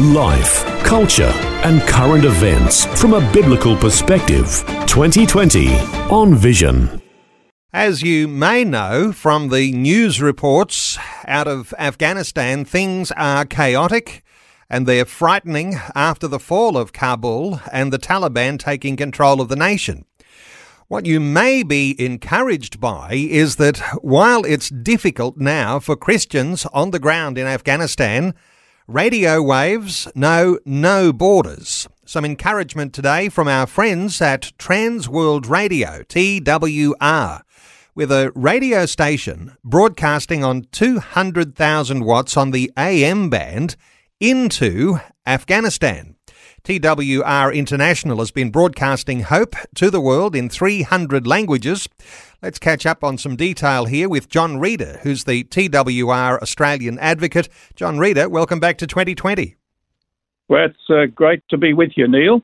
Life, culture, and current events from a biblical perspective. 2020 on Vision. As you may know from the news reports out of Afghanistan, things are chaotic and they're frightening after the fall of Kabul and the Taliban taking control of the nation. What you may be encouraged by is that while it's difficult now for Christians on the ground in Afghanistan, Radio waves know no borders. Some encouragement today from our friends at Trans World Radio, TWR, with a radio station broadcasting on 200,000 watts on the AM band into Afghanistan. TWR International has been broadcasting hope to the world in 300 languages. Let's catch up on some detail here with John Reader, who's the TWR Australian advocate. John Reader, welcome back to 2020. Well, it's uh, great to be with you, Neil.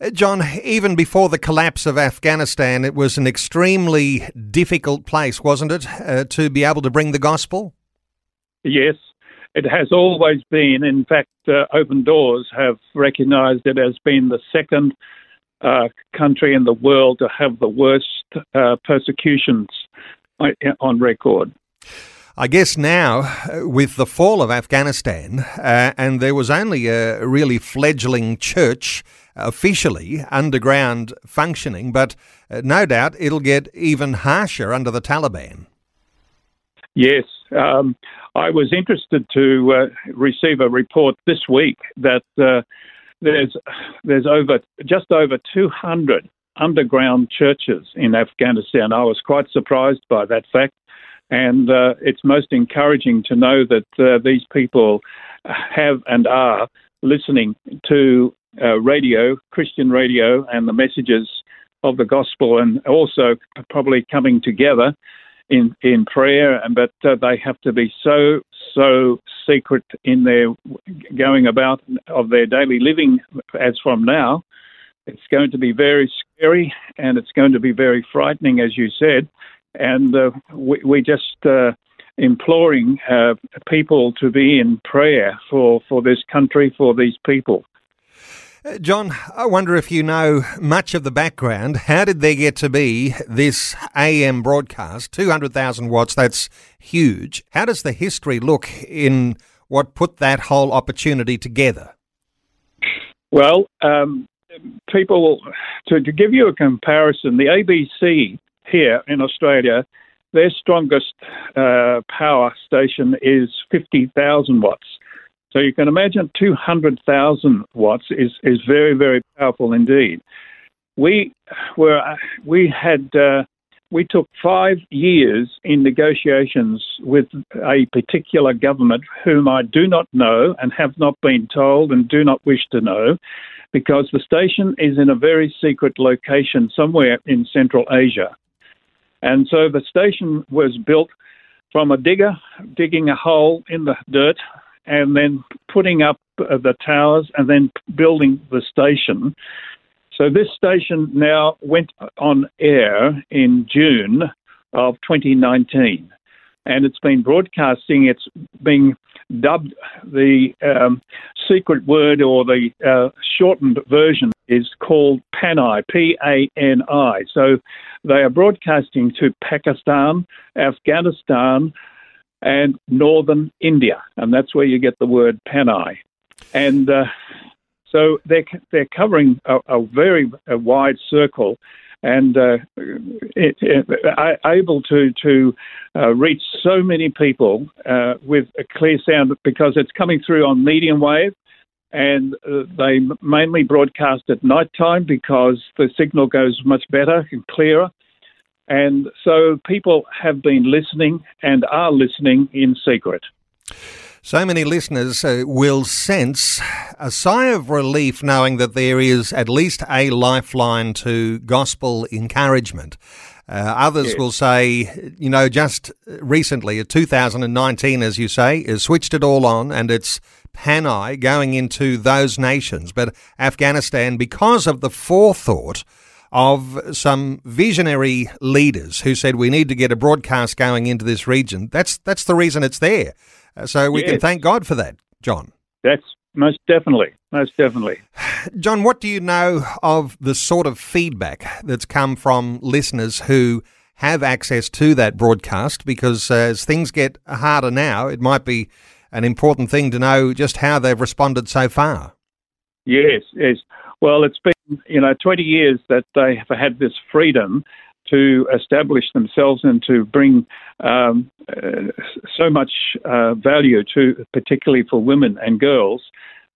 Uh, John, even before the collapse of Afghanistan, it was an extremely difficult place, wasn't it, uh, to be able to bring the gospel? Yes, it has always been. In fact, uh, Open Doors have recognised it as being the second uh, country in the world to have the worst uh, persecutions on record. I guess now, uh, with the fall of Afghanistan, uh, and there was only a really fledgling church officially underground functioning, but uh, no doubt it'll get even harsher under the Taliban. Yes. Um, I was interested to uh, receive a report this week that uh, there's there's over just over 200 underground churches in Afghanistan. I was quite surprised by that fact, and uh, it's most encouraging to know that uh, these people have and are listening to uh, radio, Christian radio, and the messages of the gospel, and also probably coming together in in prayer, and but uh, they have to be so so secret in their going about of their daily living. As from now, it's going to be very scary and it's going to be very frightening, as you said. And uh, we, we just uh, imploring uh, people to be in prayer for for this country, for these people. Uh, John, I wonder if you know much of the background. How did there get to be this AM broadcast? 200,000 watts, that's huge. How does the history look in what put that whole opportunity together? Well, um, people, to, to give you a comparison, the ABC here in Australia, their strongest uh, power station is 50,000 watts. So you can imagine 200,000 watts is, is very, very powerful indeed. We were we had uh, we took five years in negotiations with a particular government whom I do not know and have not been told and do not wish to know, because the station is in a very secret location somewhere in Central Asia, and so the station was built from a digger digging a hole in the dirt and then putting up uh, the towers and then building the station. So this station now went on air in June of 2019, and it's been broadcasting. It's being dubbed the um, secret word or the uh, shortened version is called PANI, P A N I. So they are broadcasting to Pakistan, Afghanistan, and northern India, and that's where you get the word Panay. And uh, so they're they're covering a, a very a wide circle, and uh, it, it, able to to uh, reach so many people uh, with a clear sound because it's coming through on medium wave. And uh, they mainly broadcast at night time because the signal goes much better and clearer. And so people have been listening and are listening in secret. So many listeners uh, will sense a sigh of relief knowing that there is at least a lifeline to gospel encouragement. Uh, others yes. will say, you know, just recently, 2019, as you say, has switched it all on and it's Panay going into those nations. But Afghanistan, because of the forethought of some visionary leaders who said we need to get a broadcast going into this region, that's, that's the reason it's there. Uh, so we yes. can thank God for that, John. That's most definitely. Most definitely. John, what do you know of the sort of feedback that's come from listeners who have access to that broadcast? Because uh, as things get harder now, it might be an important thing to know just how they've responded so far. Yes, yes. Well, it's been, you know, 20 years that they have had this freedom to establish themselves and to bring um, uh, so much uh, value to, particularly for women and girls.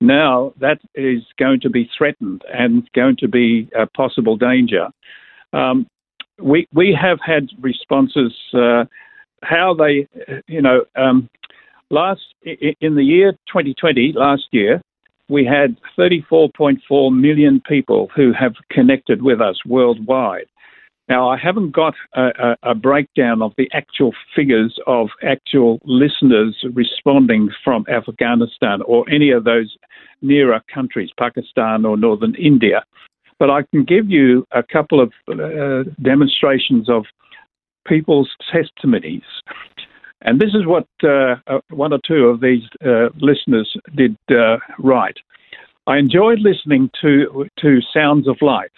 Now that is going to be threatened and going to be a possible danger. Um, we we have had responses. Uh, how they, you know, um, last in the year 2020, last year, we had 34.4 million people who have connected with us worldwide. Now, I haven't got a, a, a, breakdown of the actual figures of actual listeners responding from Afghanistan or any of those nearer countries, Pakistan or northern India, but I can give you a couple of uh, demonstrations of people's testimonies. And this is what uh, uh one or two of these uh, listeners did uh, write. I enjoyed listening to, to Sounds of Life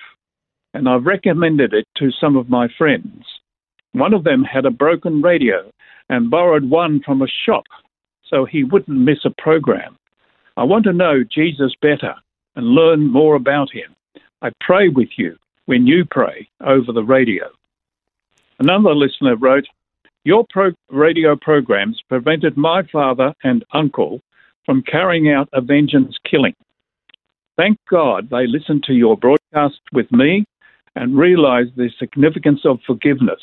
and I've recommended it to some of my friends. One of them had a broken radio and borrowed one from a shop so he wouldn't miss a program. I want to know Jesus better and learn more about him. I pray with you when you pray over the radio. Another listener wrote, Your pro- radio programs prevented my father and uncle from carrying out a vengeance killing. Thank God they listened to your broadcast with me and realized the significance of forgiveness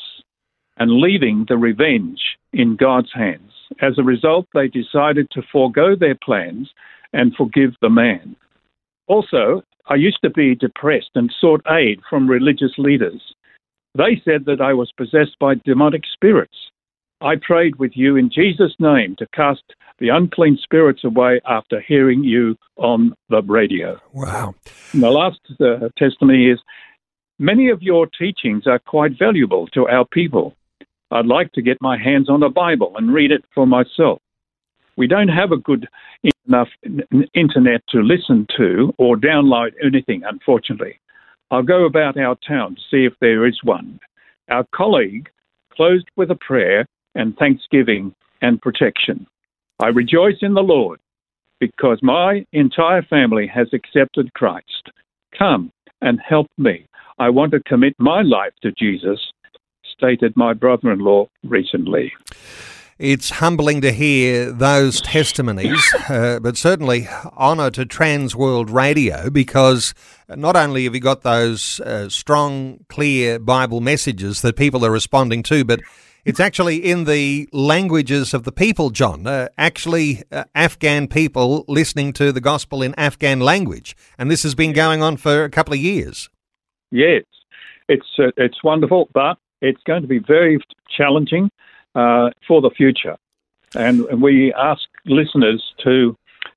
and leaving the revenge in God's hands. As a result, they decided to forego their plans and forgive the man. Also, I used to be depressed and sought aid from religious leaders. They said that I was possessed by demonic spirits. I prayed with you in Jesus' name to cast the unclean spirits away after hearing you on the radio. Wow. And the last uh, testimony is Many of your teachings are quite valuable to our people. I'd like to get my hands on a Bible and read it for myself. We don't have a good enough internet to listen to or download anything, unfortunately. I'll go about our town to see if there is one. Our colleague closed with a prayer and thanksgiving and protection. I rejoice in the Lord because my entire family has accepted Christ. Come and help me. I want to commit my life to Jesus, stated my brother in law recently. It's humbling to hear those testimonies, uh, but certainly honour to Trans World Radio because not only have you got those uh, strong, clear Bible messages that people are responding to, but it's actually in the languages of the people, John. Uh, actually, uh, Afghan people listening to the gospel in Afghan language. And this has been going on for a couple of years. Yes, it's uh, it's wonderful, but it's going to be very challenging uh, for the future. And, and we ask listeners to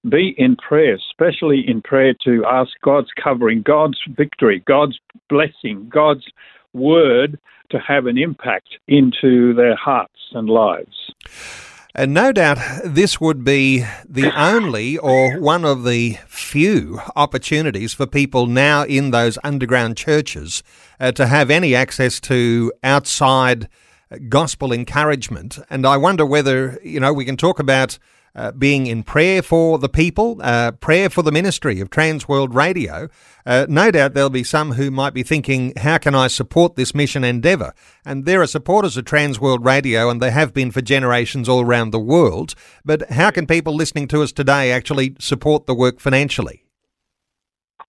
be in prayer, especially in prayer to ask God's covering, God's victory, God's blessing, God's word to have an impact into their hearts and lives. And no doubt this would be the only or one of the few opportunities for people now in those underground churches uh, to have any access to outside gospel encouragement. And I wonder whether, you know, we can talk about uh, being in prayer for the people, uh, prayer for the ministry of Trans World Radio. Uh, no doubt there'll be some who might be thinking, how can I support this mission endeavour? And there are supporters of Trans World Radio, and they have been for generations all around the world. But how can people listening to us today actually support the work financially?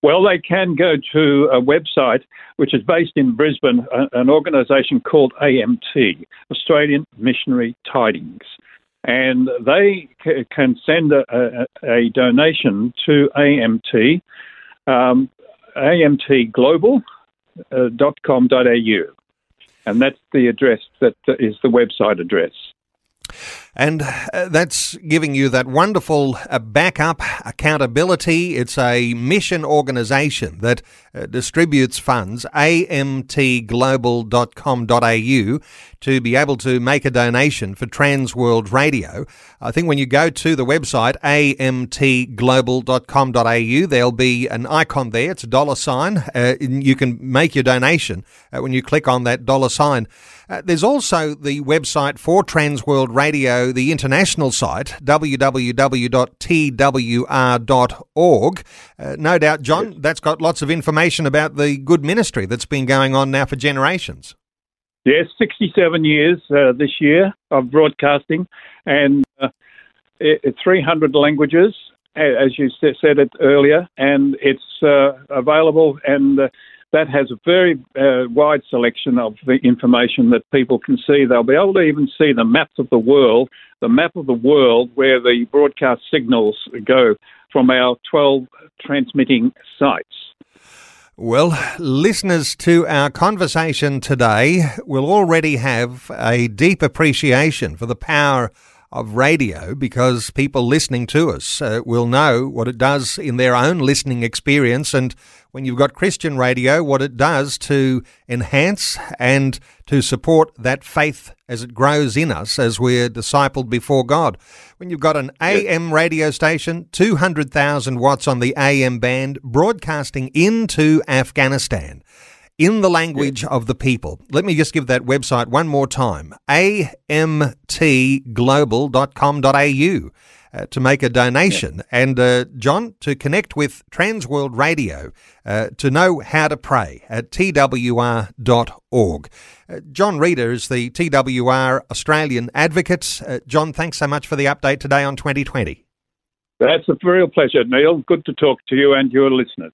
Well, they can go to a website which is based in Brisbane, an organisation called AMT, Australian Missionary Tidings. And they c- can send a, a, a, donation to AMT, um, amtglobal.com.au. And that's the address that is the website address. And uh, that's giving you that wonderful uh, backup accountability. It's a mission organisation that uh, distributes funds, amtglobal.com.au, to be able to make a donation for Trans World Radio. I think when you go to the website, amtglobal.com.au, there'll be an icon there. It's a dollar sign. Uh, you can make your donation uh, when you click on that dollar sign. Uh, there's also the website for Trans World Radio, the international site, www.twr.org. Uh, no doubt, John, that's got lots of information about the good ministry that's been going on now for generations. Yes, 67 years uh, this year of broadcasting and uh, 300 languages, as you said it earlier, and it's uh, available and uh, that has a very uh, wide selection of the information that people can see. They'll be able to even see the maps of the world, the map of the world where the broadcast signals go from our 12 transmitting sites. Well, listeners to our conversation today will already have a deep appreciation for the power of radio because people listening to us uh, will know what it does in their own listening experience. And when you've got Christian radio, what it does to enhance and to support that faith as it grows in us as we're discipled before God. When you've got an AM radio station, 200,000 watts on the AM band, broadcasting into Afghanistan in the language of the people. Let me just give that website one more time amtglobal.com.au uh, to make a donation. Yeah. And uh, John, to connect with Transworld Radio, uh, to know how to pray at twr.org. Uh, John Reeder is the TWR Australian advocate. Uh, John, thanks so much for the update today on 2020. That's a real pleasure, Neil. Good to talk to you and your listeners.